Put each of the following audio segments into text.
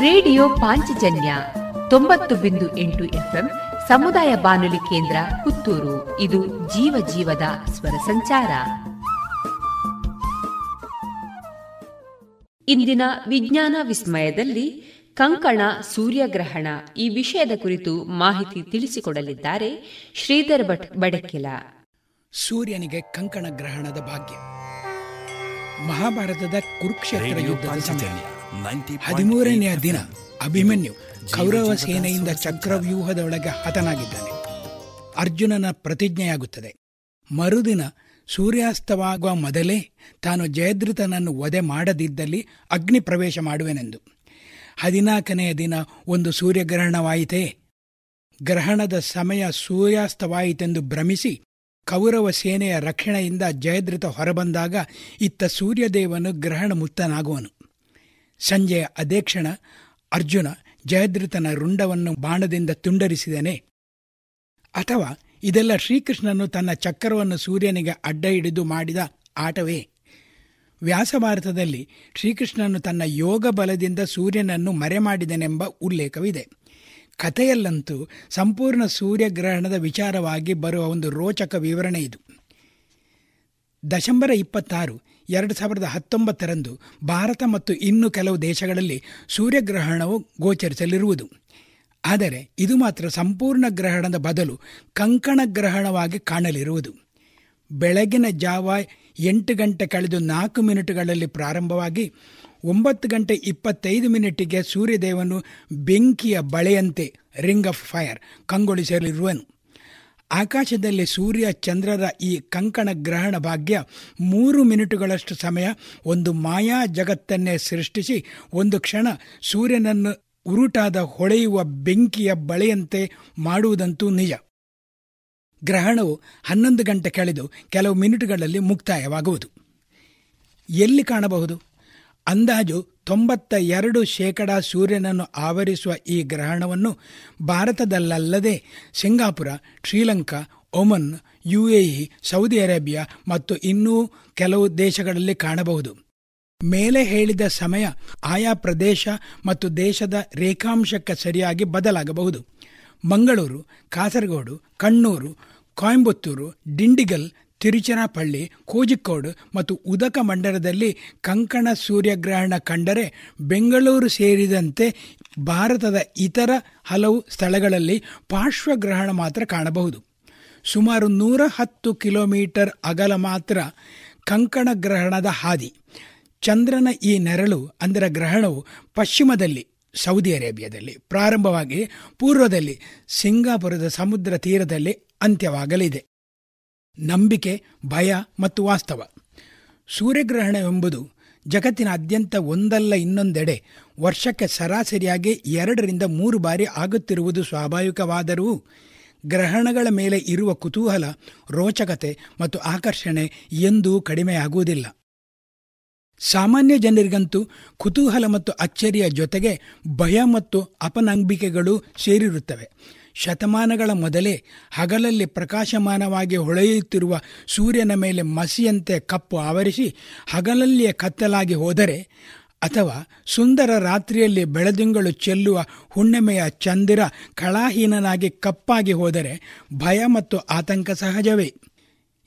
Radio Panchajanya ತೊಂಬತ್ತು ಬಿಂದು ಎಂಟು ಎಫ್ಎಂ ಸಮುದಾಯ ಬಾನುಲಿ ಕೇಂದ್ರ ಪುತ್ತೂರು. ಇದು ಜೀವ ಜೀವದ ಸ್ವರ ಸಂಚಾರ. ಇಂದಿನ ವಿಜ್ಞಾನ ವಿಸ್ಮಯದಲ್ಲಿ ಕಂಕಣ ಸೂರ್ಯಗ್ರಹಣ ಈ ವಿಷಯದ ಕುರಿತು ಮಾಹಿತಿ ತಿಳಿಸಿಕೊಡಲಿದ್ದಾರೆ ಶ್ರೀಧರ್ ಭಟ್ ಬಡಕಿಲ. ಸೂರ್ಯನಿಗೆ ಕಂಕಣ ಗ್ರಹಣದ ಭಾಗ್ಯ. ಮಹಾಭಾರತದ ಕುರುಕ್ಷೇತ್ರ ಯುದ್ಧದ ಹದಿಮೂರನೆಯ ದಿನ ಅಭಿಮನ್ಯು ಕೌರವ ಸೇನೆಯಿಂದ ಚಕ್ರವ್ಯೂಹದೊಳಗೆ ಹತನಾಗಿದ್ದಾನೆ. ಅರ್ಜುನನ ಪ್ರತಿಜ್ಞೆಯಾಗುತ್ತದೆ. ಮರುದಿನ ಸೂರ್ಯಾಸ್ತವಾಗುವ ಮೊದಲೇ ತಾನು ಜಯದ್ರಥನನ್ನು ವಧೆ ಮಾಡದಿದ್ದಲ್ಲಿ ಅಗ್ನಿ ಪ್ರವೇಶ ಮಾಡುವೆನೆಂದು. ಹದಿನಾಲ್ಕನೆಯ ದಿನ ಒಂದು ಸೂರ್ಯಗ್ರಹಣವಾಯಿತೇ. ಗ್ರಹಣದ ಸಮಯ ಸೂರ್ಯಾಸ್ತವಾಯಿತೆಂದು ಭ್ರಮಿಸಿ ಕೌರವ ಸೇನೆಯ ರಕ್ಷಣೆಯಿಂದ ಜಯದ್ರಥ ಹೊರಬಂದಾಗ ಇತ್ತ ಸೂರ್ಯದೇವನು ಗ್ರಹಣ ಮುಕ್ತನಾಗುವನು ಸಂಜೆಯ ಅದೇಕ್ಷಣ ಅರ್ಜುನ ಜಯದ್ರಥನ ರುಂಡವನ್ನು ಬಾಣದಿಂದ ತುಂಡರಿಸಿದನೆ. ಅಥವಾ ಇದೆಲ್ಲ ಶ್ರೀಕೃಷ್ಣನು ತನ್ನ ಚಕ್ರವನ್ನು ಸೂರ್ಯನಿಗೆ ಅಡ್ಡ ಹಿಡಿದು ಮಾಡಿದ ಆಟವೇ. ವ್ಯಾಸಭಾರತದಲ್ಲಿ ಶ್ರೀಕೃಷ್ಣನು ತನ್ನ ಯೋಗ ಬಲದಿಂದ ಸೂರ್ಯನನ್ನು ಮರೆ ಮಾಡಿದನೆಂಬ ಉಲ್ಲೇಖವಿದೆ. ಕಥೆಯಲ್ಲಂತೂ ಸಂಪೂರ್ಣ ಸೂರ್ಯಗ್ರಹಣದ ವಿಚಾರವಾಗಿ ಬರುವ ಒಂದು ರೋಚಕ ವಿವರಣೆ ಇದು. ದಶಂಬರ ಇಪ್ಪತ್ತಾರು ಎರಡು ಸಾವಿರದ ಹತ್ತೊಂಬತ್ತರಂದು ಭಾರತ ಮತ್ತು ಇನ್ನು ಕೆಲವು ದೇಶಗಳಲ್ಲಿ ಸೂರ್ಯಗ್ರಹಣವು ಗೋಚರಿಸಲಿರುವುದು. ಆದರೆ ಇದು ಮಾತ್ರ ಸಂಪೂರ್ಣ ಗ್ರಹಣದ ಬದಲು ಕಂಕಣ ಗ್ರಹಣವಾಗಿ ಕಾಣಲಿರುವುದು. ಬೆಳಗಿನ ಜಾವ ಎಂಟು ಗಂಟೆ ಕಳೆದು ನಾಲ್ಕು ಮಿನಿಟುಗಳಲ್ಲಿ ಪ್ರಾರಂಭವಾಗಿ ಒಂಬತ್ತು ಗಂಟೆ ಇಪ್ಪತ್ತೈದು ಮಿನಿಟಿಗೆ ಸೂರ್ಯದೇವನು ಬೆಂಕಿಯ ಬಳೆಯಂತೆ ರಿಂಗ್ ಆಫ್ ಫೈರ್ ಕಂಗೊಳಿಸಲಿರುವನು. ಆಕಾಶದಲ್ಲಿ ಸೂರ್ಯ ಚಂದ್ರರ ಈ ಕಂಕಣ ಗ್ರಹಣ ಭಾಗ್ಯ ಮೂರು ಮಿನಿಟುಗಳಷ್ಟು ಸಮಯ ಒಂದು ಮಾಯಾ ಜಗತ್ತನ್ನೇ ಸೃಷ್ಟಿಸಿ, ಒಂದು ಕ್ಷಣ ಸೂರ್ಯನನ್ನು ಉರುಟಾದ ಹೊಳೆಯುವ ಬೆಂಕಿಯ ಬಳೆಯಂತೆ ಮಾಡುವುದಂತೂ ನಿಜ. ಗ್ರಹಣವು ಹನ್ನೊಂದು ಗಂಟೆ ಕಳೆದು ಕೆಲವು ಮಿನಿಟುಗಳಲ್ಲಿ ಮುಕ್ತಾಯವಾಗುವುದು. ಎಲ್ಲಿ ಕಾಣಬಹುದು? ಅಂದಾಜು ತೊಂಬತ್ತ ಎರಡು ಶೇಕಡಾ ಸೂರ್ಯನನ್ನು ಆವರಿಸುವ ಈ ಗ್ರಹಣವನ್ನು ಭಾರತದಲ್ಲಲ್ಲದೆ Singapore, Sri Lanka, Oman, UAE, Saudi Arabia ಮತ್ತು ಇನ್ನೂ ಕೆಲವು ದೇಶಗಳಲ್ಲಿ ಕಾಣಬಹುದು. ಮೇಲೆ ಹೇಳಿದ ಸಮಯ ಆಯಾ ಪ್ರದೇಶ ಮತ್ತು ದೇಶದ ರೇಖಾಂಶಕ್ಕೆ ಸರಿಯಾಗಿ ಬದಲಾಗಬಹುದು. ಮಂಗಳೂರು, ಕಾಸರಗೋಡು, ಕಣ್ಣೂರು, ಕೊಯಂಬತ್ತೂರು, ಡಿಂಡಿಗಲ್ ತಿರುಚನಾಪಳ್ಳಿ ಕೋಜಿಕ್ಕೋಡು ಮತ್ತು ಉದಕ ಮಂಡಲದಲ್ಲಿ ಕಂಕಣ ಸೂರ್ಯಗ್ರಹಣ ಕಂಡರೆ ಬೆಂಗಳೂರು ಸೇರಿದಂತೆ ಭಾರತದ ಇತರ ಹಲವು ಸ್ಥಳಗಳಲ್ಲಿ ಪಾರ್ಶ್ವಗ್ರಹಣ ಮಾತ್ರ ಕಾಣಬಹುದು. ಸುಮಾರು ನೂರ ಹತ್ತು ಕಿಲೋಮೀಟರ್ ಅಗಲ ಮಾತ್ರ ಕಂಕಣ ಗ್ರಹಣದ ಹಾದಿ. ಚಂದ್ರನ ಈ ನೆರಳು ಅಂದರೆ ಗ್ರಹಣವು ಪಶ್ಚಿಮದಲ್ಲಿ, ಸೌದಿ ಅರೇಬಿಯಾದಲ್ಲಿ, ಪ್ರಾರಂಭವಾಗಿ ಪೂರ್ವದಲ್ಲಿ ಸಿಂಗಾಪುರದ ಸಮುದ್ರ ತೀರದಲ್ಲಿ ಅಂತ್ಯವಾಗಲಿದೆ. ನಂಬಿಕೆ, ಭಯ ಮತ್ತು ವಾಸ್ತವ. ಸೂರ್ಯಗ್ರಹಣವೆಂಬುದು ಜಗತ್ತಿನಾದ್ಯಂತ ಒಂದಲ್ಲ ಇನ್ನೊಂದೆಡೆ ವರ್ಷಕ್ಕೆ ಸರಾಸರಿಯಾಗಿ ಎರಡರಿಂದ ಮೂರು ಬಾರಿ ಆಗುತ್ತಿರುವುದು ಸ್ವಾಭಾವಿಕವಾದರೂ ಗ್ರಹಣಗಳ ಮೇಲೆ ಇರುವ ಕುತೂಹಲ, ರೋಚಕತೆ ಮತ್ತು ಆಕರ್ಷಣೆ ಎಂದೂ ಕಡಿಮೆಯಾಗುವುದಿಲ್ಲ. ಸಾಮಾನ್ಯ ಜನರಿಗಂತೂ ಕುತೂಹಲ ಮತ್ತು ಅಚ್ಚರಿಯ ಜೊತೆಗೆ ಭಯ ಮತ್ತು ಅಪನಂಬಿಕೆಗಳು ಸೇರಿರುತ್ತವೆ. ಶತಮಾನಗಳ ಮೊದಲೇ ಹಗಲಲ್ಲಿ ಪ್ರಕಾಶಮಾನವಾಗಿ ಹೊಳೆಯುತ್ತಿರುವ ಸೂರ್ಯನ ಮೇಲೆ ಮಸಿಯಂತೆ ಕಪ್ಪು ಆವರಿಸಿ ಹಗಲಲ್ಲಿಯೇ ಕತ್ತಲಾಗಿ ಹೋದರೆ ಅಥವಾ ಸುಂದರ ರಾತ್ರಿಯಲ್ಲಿ ಬೆಳದಿಂಗಳು ಚೆಲ್ಲುವ ಹುಣ್ಣಿಮೆಯ ಚಂದಿರ ಕಳಾಹೀನನಾಗಿ ಕಪ್ಪಾಗಿ ಹೋದರೆ ಭಯ ಮತ್ತು ಆತಂಕ ಸಹಜವೇ.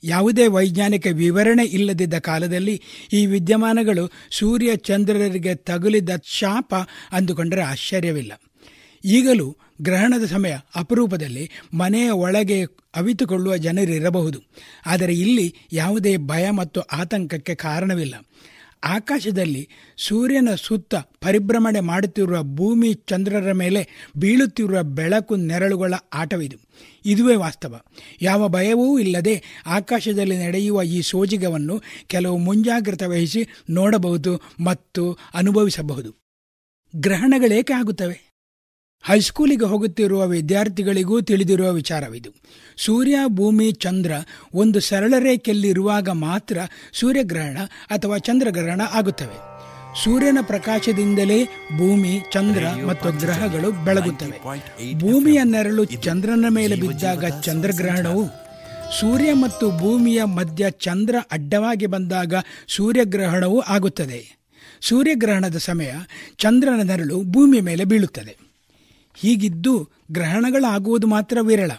ಯಾವುದೇ ವೈಜ್ಞಾನಿಕ ವಿವರಣೆ ಇಲ್ಲದಿದ್ದ ಕಾಲದಲ್ಲಿ ಈ ವಿದ್ಯಮಾನಗಳು ಸೂರ್ಯ ಚಂದ್ರರಿಗೆ ತಗುಲಿದ ಶಾಪ ಅಂದುಕೊಂಡರೆ ಆಶ್ಚರ್ಯವಿಲ್ಲ. ಈಗಲೂ ಗ್ರಹಣದ ಸಮಯ ಅಪರೂಪದಲ್ಲಿ ಮನೆಯ ಒಳಗೆ ಅವಿತುಕೊಳ್ಳುವ ಜನರಿರಬಹುದು. ಆದರೆ ಇಲ್ಲಿ ಯಾವುದೇ ಭಯ ಮತ್ತು ಆತಂಕಕ್ಕೆ ಕಾರಣವಿಲ್ಲ. ಆಕಾಶದಲ್ಲಿ ಸೂರ್ಯನ ಸುತ್ತ ಪರಿಭ್ರಮಣೆ ಮಾಡುತ್ತಿರುವ ಭೂಮಿ ಚಂದ್ರರ ಮೇಲೆ ಬೀಳುತ್ತಿರುವ ಬೆಳಕು ನೆರಳುಗಳ ಆಟವಿದು. ಇದುವೇ ವಾಸ್ತವ. ಯಾವ ಭಯವೂ ಇಲ್ಲದೆ ಆಕಾಶದಲ್ಲಿ ನಡೆಯುವ ಈ ಸೋಜಿಗವನ್ನು ಕೆಲವು ಮುಂಜಾಗ್ರತೆ ವಹಿಸಿ ನೋಡಬಹುದು ಮತ್ತು ಅನುಭವಿಸಬಹುದು. ಗ್ರಹಣಗಳೇಕೆ ಆಗುತ್ತವೆ? ಹೈಸ್ಕೂಲಿಗೆ ಹೋಗುತ್ತಿರುವ ವಿದ್ಯಾರ್ಥಿಗಳಿಗೂ ತಿಳಿದಿರುವ ವಿಚಾರವಿದು. ಸೂರ್ಯ, ಭೂಮಿ, ಚಂದ್ರ ಒಂದು ಸರಳ ರೇಖೆಯಲ್ಲಿರುವಾಗ ಮಾತ್ರ ಸೂರ್ಯಗ್ರಹಣ ಅಥವಾ ಚಂದ್ರಗ್ರಹಣ ಆಗುತ್ತವೆ. ಸೂರ್ಯನ ಪ್ರಕಾಶದಿಂದಲೇ ಭೂಮಿ, ಚಂದ್ರ ಮತ್ತು ಗ್ರಹಗಳು ಬೆಳಗುತ್ತವೆ. ಭೂಮಿಯ ನೆರಳು ಚಂದ್ರನ ಮೇಲೆ ಬಿದ್ದಾಗ ಚಂದ್ರಗ್ರಹಣವು ಸೂರ್ಯ ಮತ್ತು ಭೂಮಿಯ ಮಧ್ಯ ಚಂದ್ರ ಅಡ್ಡವಾಗಿ ಬಂದಾಗ ಸೂರ್ಯಗ್ರಹಣವೂ ಆಗುತ್ತದೆ. ಸೂರ್ಯಗ್ರಹಣದ ಸಮಯ ಚಂದ್ರನ ನೆರಳು ಭೂಮಿಯ ಮೇಲೆ ಬೀಳುತ್ತದೆ. ಹೀಗಿದ್ದು ಗ್ರಹಣಗಳಾಗುವುದು ಮಾತ್ರ ವಿರಳ.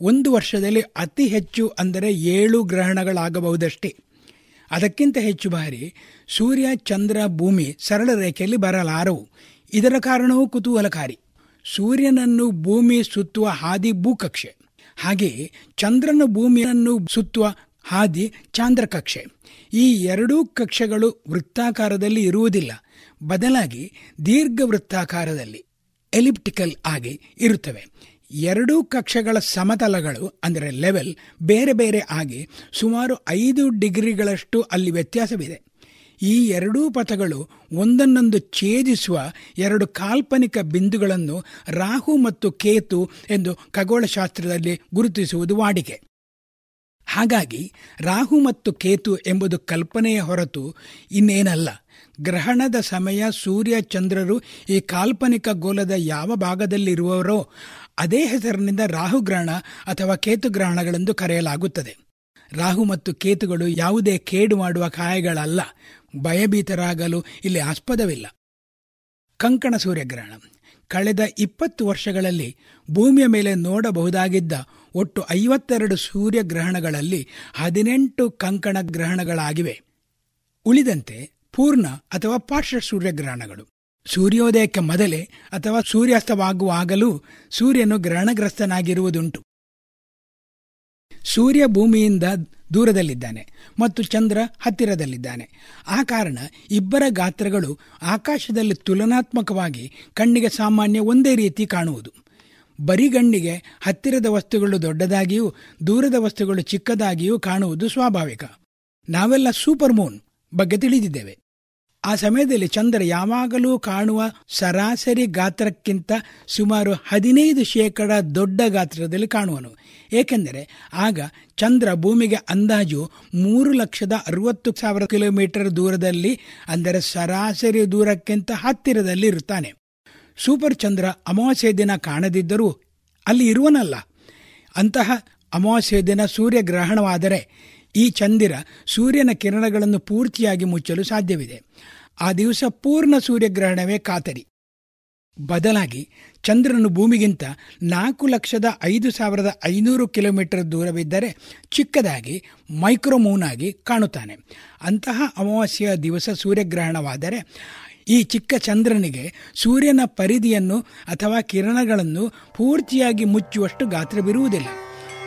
ಒಂದು ವರ್ಷದಲ್ಲಿ ಅತಿ ಹೆಚ್ಚು ಅಂದರೆ ಏಳು ಗ್ರಹಣಗಳಾಗಬಹುದಷ್ಟೇ. ಅದಕ್ಕಿಂತ ಹೆಚ್ಚು ಬಾರಿ ಸೂರ್ಯ, ಚಂದ್ರ, ಭೂಮಿ ಸರಳ ರೇಖೆಯಲ್ಲಿ ಬರಲಾರವು. ಇದರ ಕಾರಣವೂ ಕುತೂಹಲಕಾರಿ. ಸೂರ್ಯನನ್ನು ಭೂಮಿ ಸುತ್ತುವ ಹಾದಿ ಭೂಕಕ್ಷೆ. ಹಾಗೆಯೇ ಚಂದ್ರನ ಭೂಮಿಯನ್ನು ಸುತ್ತುವ ಹಾದಿ ಚಾಂದ್ರಕಕ್ಷೆ. ಈ ಎರಡೂ ಕಕ್ಷೆಗಳು ವೃತ್ತಾಕಾರದಲ್ಲಿ ಇರುವುದಿಲ್ಲ. ಬದಲಾಗಿ ದೀರ್ಘ ವೃತ್ತಾಕಾರದಲ್ಲಿ ಎಲಿಪ್ಟಿಕಲ್ ಆಗಿ ಇರುತ್ತವೆ. ಎರಡೂ ಕಕ್ಷೆಗಳ ಸಮತಲಗಳು, ಅಂದರೆ ಲೆವೆಲ್ ಬೇರೆ ಬೇರೆ ಆಗಿ ಸುಮಾರು ಐದು ಡಿಗ್ರಿಗಳಷ್ಟು ಅಲ್ಲಿ ವ್ಯತ್ಯಾಸವಿದೆ. ಈ ಎರಡೂ ಪಥಗಳು ಒಂದನ್ನೊಂದು ಛೇದಿಸುವ ಎರಡು ಕಾಲ್ಪನಿಕ ಬಿಂದುಗಳನ್ನು ರಾಹು ಮತ್ತು ಕೇತು ಎಂದು ಖಗೋಳಶಾಸ್ತ್ರದಲ್ಲಿ ಗುರುತಿಸುವುದು ವಾಡಿಕೆ. ಹಾಗಾಗಿ ರಾಹು ಮತ್ತು ಕೇತು ಎಂಬುದು ಕಲ್ಪನೆಯ ಹೊರತು ಇನ್ನೇನಲ್ಲ. ಗ್ರಹಣದ ಸಮಯ ಸೂರ್ಯ ಚಂದ್ರರು ಈ ಕಾಲ್ಪನಿಕ ಗೋಲದ ಯಾವ ಭಾಗದಲ್ಲಿರುವವರೋ ಅದೇ ಹೆಸರಿನಿಂದ ರಾಹುಗ್ರಹಣ ಅಥವಾ ಕೇತುಗ್ರಹಣಗಳೆಂದು ಕರೆಯಲಾಗುತ್ತದೆ. ರಾಹು ಮತ್ತು ಕೇತುಗಳು ಯಾವುದೇ ಕೇಡು ಮಾಡುವ ಕಾಯಗಳಲ್ಲ. ಭಯಭೀತರಾಗಲು ಇಲ್ಲಿ ಆಸ್ಪದವಿಲ್ಲ. ಕಂಕಣ ಸೂರ್ಯಗ್ರಹಣ. ಕಳೆದ ಇಪ್ಪತ್ತು ವರ್ಷಗಳಲ್ಲಿ ಭೂಮಿಯ ಮೇಲೆ ನೋಡಬಹುದಾಗಿದ್ದ ಒಟ್ಟು ಐವತ್ತೆರಡು ಸೂರ್ಯಗ್ರಹಣಗಳಲ್ಲಿ ಹದಿನೆಂಟು ಕಂಕಣ ಗ್ರಹಣಗಳಾಗಿವೆ. ಉಳಿದಂತೆ ಪೂರ್ಣ ಅಥವಾ ಪಾರ್ಶ್ವ ಸೂರ್ಯಗ್ರಹಣಗಳು ಸೂರ್ಯೋದಯಕ್ಕೆ ಮೊದಲೇ ಅಥವಾ ಸೂರ್ಯಾಸ್ತವಾಗುವಾಗಲೂ ಸೂರ್ಯನು ಗ್ರಹಣಗ್ರಸ್ತನಾಗಿರುವುದುಂಟು. ಸೂರ್ಯ ಭೂಮಿಯಿಂದ ದೂರದಲ್ಲಿದ್ದಾನೆ ಮತ್ತು ಚಂದ್ರ ಹತ್ತಿರದಲ್ಲಿದ್ದಾನೆ. ಆ ಕಾರಣ ಇಬ್ಬರ ಗಾತ್ರಗಳು ಆಕಾಶದಲ್ಲಿ ತುಲನಾತ್ಮಕವಾಗಿ ಕಣ್ಣಿಗೆ ಸಾಮಾನ್ಯ ಒಂದೇ ರೀತಿ ಕಾಣುವುದು. ಬರಿಗಣ್ಣಿಗೆ ಹತ್ತಿರದ ವಸ್ತುಗಳು ದೊಡ್ಡದಾಗಿಯೂ ದೂರದ ವಸ್ತುಗಳು ಚಿಕ್ಕದಾಗಿಯೂ ಕಾಣುವುದು ಸ್ವಾಭಾವಿಕ. ನಾವೆಲ್ಲ ಸೂಪರ್ ಮೂನ್ ಬಗ್ಗೆ ತಿಳಿದಿದ್ದೇವೆ. ಆ ಸಮಯದಲ್ಲಿ ಚಂದ್ರ ಯಾವಾಗಲೂ ಕಾಣುವ ಸರಾಸರಿ ಗಾತ್ರಕ್ಕಿಂತ ಸುಮಾರು ಹದಿನೈದು ಶೇಕಡ ದೊಡ್ಡ ಗಾತ್ರದಲ್ಲಿ ಕಾಣುವನು. ಏಕೆಂದರೆ ಆಗ ಚಂದ್ರ ಭೂಮಿಗೆ ಅಂದಾಜು ಮೂರು ಲಕ್ಷದ ಅರವತ್ತು ಸಾವಿರ ಕಿಲೋಮೀಟರ್ ದೂರದಲ್ಲಿ, ಅಂದರೆ ಸರಾಸರಿ ದೂರಕ್ಕಿಂತ ಹತ್ತಿರದಲ್ಲಿ ಇರುತ್ತಾನೆ. ಸೂಪರ್ ಚಂದ್ರ ಅಮಾವಾಸ್ಯೆ ದಿನ ಕಾಣದಿದ್ದರೂ ಅಲ್ಲಿ ಇರುವನಲ್ಲ. ಅಂತಹ ಅಮಾವಾಸ್ಯೆ ದಿನ ಸೂರ್ಯಗ್ರಹಣವಾದರೆ ಈ ಚಂದಿರ ಸೂರ್ಯನ ಕಿರಣಗಳನ್ನು ಪೂರ್ತಿಯಾಗಿ ಮುಚ್ಚಲು ಸಾಧ್ಯವಿದೆ. ಆ ದಿವಸ ಪೂರ್ಣ ಸೂರ್ಯಗ್ರಹಣವೇ ಖಾತರಿ ಬದಲಾಗಿ ಚಂದ್ರನು ಭೂಮಿಗಿಂತ ನಾಲ್ಕು ಲಕ್ಷದ ಐದು ಸಾವಿರದ ಐನೂರು ಕಿಲೋಮೀಟರ್ ದೂರವಿದ್ದರೆ ಚಿಕ್ಕದಾಗಿ ಮೈಕ್ರೋಮೂನ್ ಆಗಿ ಕಾಣುತ್ತಾನೆ. ಅಂತಹ ಅಮಾವಾಸ್ಯೆಯ ದಿವಸ ಸೂರ್ಯಗ್ರಹಣವಾದರೆ ಈ ಚಿಕ್ಕ ಚಂದ್ರನಿಗೆ ಸೂರ್ಯನ ಪರಿಧಿಯನ್ನು ಅಥವಾ ಕಿರಣಗಳನ್ನು ಪೂರ್ತಿಯಾಗಿ ಮುಚ್ಚುವಷ್ಟು ಗಾತ್ರವಿರುವುದಿಲ್ಲ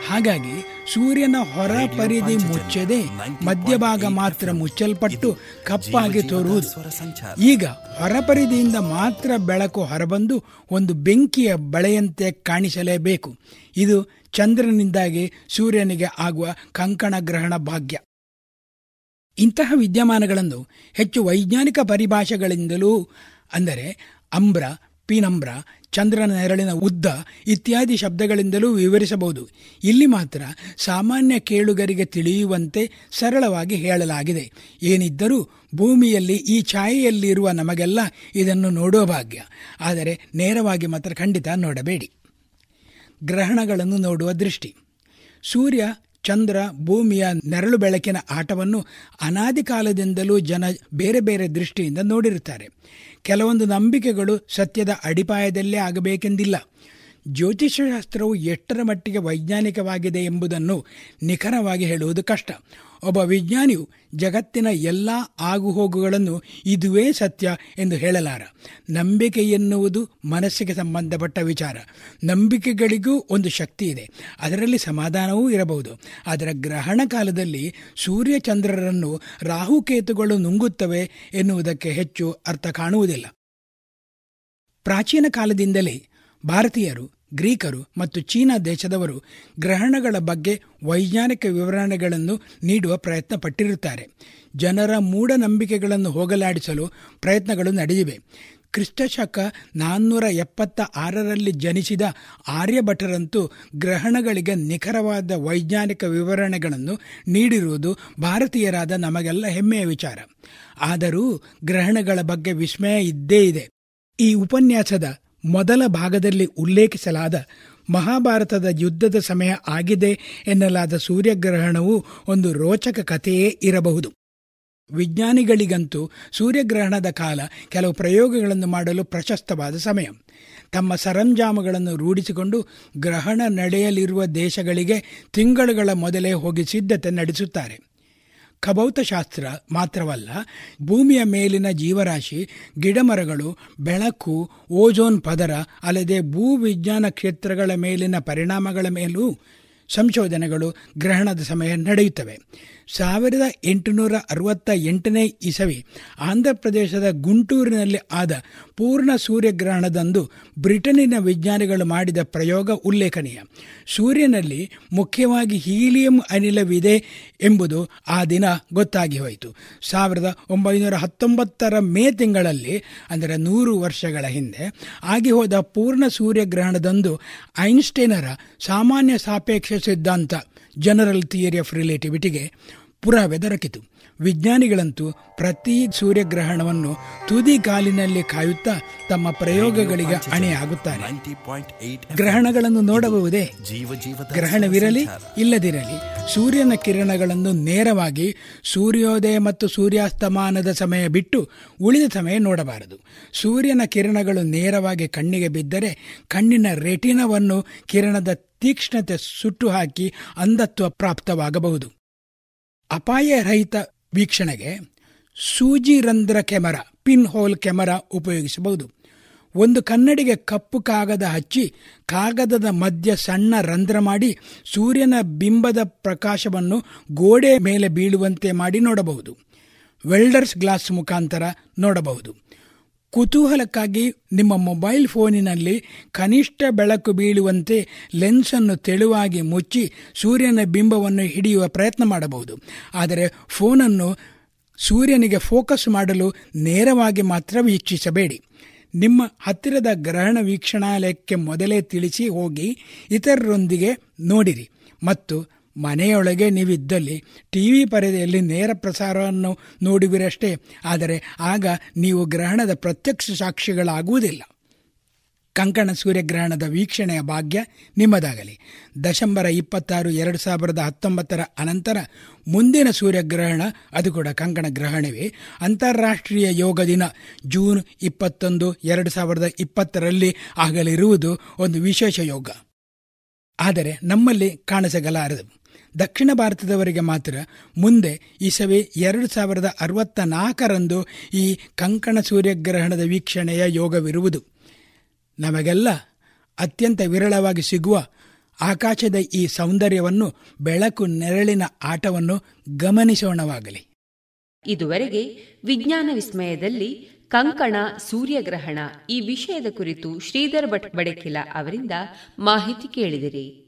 ಹಾಗಾಗಿ ಸೂರ್ಯನ ಹೊರ ಪರಿಧಿ ಮುಚ್ಚದೆ ಮಧ್ಯಭಾಗ ಮಾತ್ರ ಮುಚ್ಚಲ್ಪಟ್ಟು ಕಪ್ಪಾಗಿ ತೋರುವುದು. ಈಗ ಹೊರಪರಿಧಿಯಿಂದ ಮಾತ್ರ ಬೆಳಕು ಹೊರಬಂದು ಒಂದು ಬೆಂಕಿಯ ಬಳೆಯಂತೆ ಕಾಣಿಸಲೇಬೇಕು. ಇದು ಚಂದ್ರನಿಂದಾಗಿ ಸೂರ್ಯನಿಗೆ ಆಗುವ ಕಂಕಣ ಗ್ರಹಣ ಭಾಗ್ಯ. ಇಂತಹ ವಿದ್ಯಮಾನಗಳನ್ನು ಹೆಚ್ಚು ವೈಜ್ಞಾನಿಕ ಪರಿಭಾಷೆಗಳಿಂದಲೂ ಅಂದರೆ ಅಂಬ್ರ, ಪೀನಂಬ್ರ, ಚಂದ್ರನ ನೆರಳಿನ ಉದ್ದ ಇತ್ಯಾದಿ ಶಬ್ದಗಳಿಂದಲೂ ವಿವರಿಸಬಹುದು. ಇಲ್ಲಿ ಮಾತ್ರ ಸಾಮಾನ್ಯ ಕೇಳುಗರಿಗೆ ತಿಳಿಯುವಂತೆ ಸರಳವಾಗಿ ಹೇಳಲಾಗಿದೆ. ಏನಿದ್ದರೂ ಭೂಮಿಯಲ್ಲಿ ಈ ಛಾಯೆಯಲ್ಲಿರುವ ನಮಗೆಲ್ಲ ಇದನ್ನು ನೋಡುವ ಭಾಗ್ಯ. ಆದರೆ ನೇರವಾಗಿ ಮಾತ್ರ ಖಂಡಿತ ನೋಡಬೇಡಿ. ಗ್ರಹಣಗಳನ್ನು ನೋಡುವ ದೃಷ್ಟಿ. ಸೂರ್ಯ ಚಂದ್ರ ಭೂಮಿಯ ನೆರಳು ಬೆಳಕಿನ ಆಟವನ್ನು ಅನಾದಿ ಕಾಲದಿಂದಲೂ ಜನ ಬೇರೆ ಬೇರೆ ದೃಷ್ಟಿಯಿಂದ ನೋಡಿರುತ್ತಾರೆ. ಕೆಲವೊಂದು ನಂಬಿಕೆಗಳು ಸತ್ಯದ ಅಡಿಪಾಯದಲ್ಲೇ ಆಗಬೇಕೆಂದಿಲ್ಲ. ಜ್ಯೋತಿಷ್ಯಶಾಸ್ತ್ರವು ಎಷ್ಟರ ಮಟ್ಟಿಗೆ ವೈಜ್ಞಾನಿಕವಾಗಿದೆ ಎಂಬುದನ್ನು ನಿಖರವಾಗಿ ಹೇಳುವುದು ಕಷ್ಟ. ಒಬ್ಬ ವಿಜ್ಞಾನಿಯು ಜಗತ್ತಿನ ಎಲ್ಲ ಆಗುಹೋಗುಗಳನ್ನು ಇದುವೇ ಸತ್ಯ ಎಂದು ಹೇಳಲಾರ. ನಂಬಿಕೆ ಎನ್ನುವುದು ಮನಸ್ಸಿಗೆ ಸಂಬಂಧಪಟ್ಟ ವಿಚಾರ. ನಂಬಿಕೆಗಳಿಗೂ ಒಂದು ಶಕ್ತಿ ಇದೆ. ಅದರಲ್ಲಿ ಸಮಾಧಾನವೂ ಇರಬಹುದು. ಆದರೆ ಗ್ರಹಣ ಕಾಲದಲ್ಲಿ ಸೂರ್ಯ ಚಂದ್ರರನ್ನು ರಾಹುಕೇತುಗಳು ನುಂಗುತ್ತವೆ ಎನ್ನುವುದಕ್ಕೆ ಹೆಚ್ಚು ಅರ್ಥ ಕಾಣುವುದಿಲ್ಲ. ಪ್ರಾಚೀನ ಕಾಲದಿಂದಲೇ ಭಾರತೀಯರು, ಗ್ರೀಕರು ಮತ್ತು ಚೀನಾ ದೇಶದವರು ಗ್ರಹಣಗಳ ಬಗ್ಗೆ ವೈಜ್ಞಾನಿಕ ವಿವರಣೆಗಳನ್ನು ನೀಡುವ ಪ್ರಯತ್ನ ಪಟ್ಟಿರುತ್ತಾರೆ ಜನರ ಮೂಢನಂಬಿಕೆಗಳನ್ನು ಹೋಗಲಾಡಿಸಲು ಪ್ರಯತ್ನಗಳು ನಡೆದಿವೆ. ಕ್ರಿಸ್ತಶಕ ನಾನ್ನೂರ ಎಪ್ಪತ್ತ ಆರರಲ್ಲಿ ಜನಿಸಿದ ಆರ್ಯಭಟರಂತೂ ಗ್ರಹಣಗಳಿಗೆ ನಿಖರವಾದ ವೈಜ್ಞಾನಿಕ ವಿವರಣೆಗಳನ್ನು ನೀಡಿರುವುದು ಭಾರತೀಯರಾದ ನಮಗೆಲ್ಲ ಹೆಮ್ಮೆಯ ವಿಚಾರ. ಆದರೂ ಗ್ರಹಣಗಳ ಬಗ್ಗೆ ವಿಸ್ಮಯ ಇದ್ದೇ ಇದೆ. ಈ ಉಪನ್ಯಾಸದ ಮೊದಲ ಭಾಗದಲ್ಲಿ ಉಲ್ಲೇಖಿಸಲಾದ ಮಹಾಭಾರತದ ಯುದ್ಧದ ಸಮಯ ಆಗಿದೆ ಎನ್ನಲಾದ ಸೂರ್ಯಗ್ರಹಣವು ಒಂದು ರೋಚಕ ಕಥೆಯೇ ಇರಬಹುದು. ವಿಜ್ಞಾನಿಗಳಿಗಂತೂ ಸೂರ್ಯಗ್ರಹಣದ ಕಾಲ ಕೆಲವು ಪ್ರಯೋಗಗಳನ್ನು ಮಾಡಲು ಪ್ರಶಸ್ತವಾದ ಸಮಯ. ತಮ್ಮ ಸರಂಜಾಮಗಳನ್ನು ರೂಢಿಸಿಕೊಂಡು ಗ್ರಹಣ ನಡೆಯಲಿರುವ ದೇಶಗಳಿಗೆ ತಿಂಗಳುಗಳ ಮೊದಲೇ ಹೋಗಿ ಸಿದ್ಧತೆ ನಡೆಸುತ್ತಾರೆ. ಖಭೌತಶಾಸ್ತ್ರ ಮಾತ್ರವಲ್ಲ, ಭೂಮಿಯ ಮೇಲಿನ ಜೀವರಾಶಿ, ಗಿಡಮರಗಳು, ಬೆಳಕು, ಓಜೋನ್ ಪದರ, ಅಲ್ಲದೆ ಭೂವಿಜ್ಞಾನ ಕ್ಷೇತ್ರಗಳ ಮೇಲಿನ ಪರಿಣಾಮಗಳ ಮೇಲೂ ಸಂಶೋಧನೆಗಳು ಗ್ರಹಣದ ಸಮಯ ನಡೆಯುತ್ತವೆ. ಸಾವಿರದ ಎಂಟುನೂರ ಅರವತ್ತ ಎಂಟನೇ ಇಸವಿ ಆಂಧ್ರಪ್ರದೇಶದ ಗುಂಟೂರಿನಲ್ಲಿ ಆದ ಪೂರ್ಣ ಸೂರ್ಯಗ್ರಹಣದಂದು ಬ್ರಿಟನ್ನಿನ ವಿಜ್ಞಾನಿಗಳು ಮಾಡಿದ ಪ್ರಯೋಗ ಉಲ್ಲೇಖನೀಯ. ಸೂರ್ಯನಲ್ಲಿ ಮುಖ್ಯವಾಗಿ ಹೀಲಿಯಂ ಅನಿಲವಿದೆ ಎಂಬುದು ಆ ದಿನ ಗೊತ್ತಾಗಿ ಹೋಯಿತು. ಸಾವಿರದ ಒಂಬೈನೂರ ಹತ್ತೊಂಬತ್ತರ ಮೇ ತಿಂಗಳಲ್ಲಿ, ಅಂದರೆ ನೂರು ವರ್ಷಗಳ ಹಿಂದೆ, ಆಗಿ ಹೋದ ಪೂರ್ಣ ಸೂರ್ಯಗ್ರಹಣದಂದು ಐನ್ಸ್ಟೈನರ ಸಾಮಾನ್ಯ ಸಾಪೇಕ್ಷ ಸಿದ್ಧಾಂತ ಜನರಲ್ ಥಿಯರಿ ಆಫ್ ರಿಲೇಟಿವಿಟಿಗೆ ಪುರಾವೆ ದೊರಕಿತು ವಿಜ್ಞಾನಿಗಳಂತೂ ಪ್ರತಿ ಸೂರ್ಯಗ್ರಹಣವನ್ನು ತುದಿ ಕಾಲಿನಲ್ಲಿ ಕಾಯುತ್ತಾ ತಮ್ಮ ಪ್ರಯೋಗಗಳಿಗೆ ಅಣೆಯಾಗುತ್ತಾರೆ ಗ್ರಹಣಗಳನ್ನು ನೋಡಬಹುದೇ? ಗ್ರಹಣವಿರಲಿ ಇಲ್ಲದಿರಲಿ ಸೂರ್ಯನ ಕಿರಣಗಳನ್ನು ನೇರವಾಗಿ ಸೂರ್ಯೋದಯ ಮತ್ತು ಸೂರ್ಯಾಸ್ತಮಾನದ ಸಮಯ ಬಿಟ್ಟು ಉಳಿದ ಸಮಯ ನೋಡಬಾರದು. ಸೂರ್ಯನ ಕಿರಣಗಳು ನೇರವಾಗಿ ಕಣ್ಣಿಗೆ ಬಿದ್ದರೆ ಕಣ್ಣಿನ ರೆಟಿನವನ್ನು ಕಿರಣದ ತೀಕ್ಷ್ಣತೆ ಸುಟ್ಟು ಹಾಕಿ ಅಂಧತ್ವ ಪ್ರಾಪ್ತವಾಗಬಹುದು. ಅಪಾಯರಹಿತ ವೀಕ್ಷಣೆಗೆ ಸೂಜಿ ರಂಧ್ರ ಕೆಮರಾ, ಪಿನ್ ಹೋಲ್ ಕೆಮರಾ ಉಪಯೋಗಿಸಬಹುದು. ಒಂದು ಕನ್ನಡಿಗೆ ಕಪ್ಪು ಕಾಗದ ಹಚ್ಚಿ ಕಾಗದದ ಮಧ್ಯ ಸಣ್ಣ ರಂಧ್ರ ಮಾಡಿ ಸೂರ್ಯನ ಬಿಂಬದ ಪ್ರಕಾಶವನ್ನು ಗೋಡೆ ಮೇಲೆ ಬೀಳುವಂತೆ ಮಾಡಿ ನೋಡಬಹುದು. ವೆಲ್ಡರ್ಸ್ ಗ್ಲಾಸ್ ಮುಖಾಂತರ ನೋಡಬಹುದು. ಕುತೂಹಲಕ್ಕಾಗಿ ನಿಮ್ಮ ಮೊಬೈಲ್ ಫೋನಿನಲ್ಲಿ ಕನಿಷ್ಠ ಬೆಳಕು ಬೀಳುವಂತೆ ಲೆನ್ಸನ್ನು ತೆಳುವಾಗಿ ಮುಚ್ಚಿ ಸೂರ್ಯನ ಬಿಂಬವನ್ನು ಹಿಡಿಯುವ ಪ್ರಯತ್ನ ಮಾಡಬಹುದು. ಆದರೆ ಫೋನನ್ನು ಸೂರ್ಯನಿಗೆ ಫೋಕಸ್ ಮಾಡಲು ನೇರವಾಗಿ ಮಾತ್ರ ವೀಕ್ಷಿಸಬೇಡಿ. ನಿಮ್ಮ ಹತ್ತಿರದ ಗ್ರಹಣ ವೀಕ್ಷಣಾಲಯಕ್ಕೆ ಮೊದಲೇ ತಿಳಿಸಿ ಹೋಗಿ ಇತರರೊಂದಿಗೆ ನೋಡಿರಿ. ಮತ್ತು ಮನೆಯೊಳಗೆ ನೀವಿದ್ದಲ್ಲಿ ಟಿ ವಿ ಪರದೆಯಲ್ಲಿ ನೇರ ಪ್ರಸಾರವನ್ನು ನೋಡುವಿರಷ್ಟೇ. ಆದರೆ ಆಗ ನೀವು ಗ್ರಹಣದ ಪ್ರತ್ಯಕ್ಷ ಸಾಕ್ಷಿಗಳಾಗುವುದಿಲ್ಲ. ಕಂಕಣ ಸೂರ್ಯಗ್ರಹಣದ ವೀಕ್ಷಣೆಯ ಭಾಗ್ಯ ನಿಮ್ಮದಾಗಲಿ. ದಶಂಬರ ಇಪ್ಪತ್ತಾರು, ಎರಡು ಸಾವಿರದ ಹತ್ತೊಂಬತ್ತರ ಅನಂತರ ಮುಂದಿನ ಸೂರ್ಯಗ್ರಹಣ, ಅದು ಕೂಡ ಕಂಕಣ ಗ್ರಹಣವೇ. ಅಂತಾರಾಷ್ಟ್ರೀಯ ಯೋಗ ದಿನ ಜೂನ್ ಇಪ್ಪತ್ತೊಂದು, ಎರಡು ಸಾವಿರದ ಇಪ್ಪತ್ತರಲ್ಲಿ ಆಗಲಿರುವುದು ಒಂದು ವಿಶೇಷ ಯೋಗ. ಆದರೆ ನಮ್ಮಲ್ಲಿ ಕಾಣಿಸಗಲಾರದು. ದಕ್ಷಿಣ ಭಾರತದವರಿಗೆ ಮಾತ್ರ. ಮುಂದೆ ಇಸವೆ ಎರಡು ಸಾವಿರದ ಅರವತ್ತ ನಾಲ್ಕರಂದು ಈ ಕಂಕಣ ಸೂರ್ಯಗ್ರಹಣದ ವೀಕ್ಷಣೆಯ ಯೋಗವಿರುವುದು. ನಮಗೆಲ್ಲ ಅತ್ಯಂತ ವಿರಳವಾಗಿ ಸಿಗುವ ಆಕಾಶದ ಈ ಸೌಂದರ್ಯವನ್ನು ಬೆಳಕು ನೆರಳಿನ ಆಟವನ್ನು ಗಮನಿಸೋಣವಾಗಲಿ. ಇದುವರೆಗೆ ವಿಜ್ಞಾನ ವಿಸ್ಮಯದಲ್ಲಿ ಕಂಕಣ ಸೂರ್ಯಗ್ರಹಣ ಈ ವಿಷಯದ ಕುರಿತು ಶ್ರೀಧರ್ ಭಟ್ ಬಡಕಿಲ ಅವರಿಂದ ಮಾಹಿತಿ ಕೇಳಿದಿರಿ.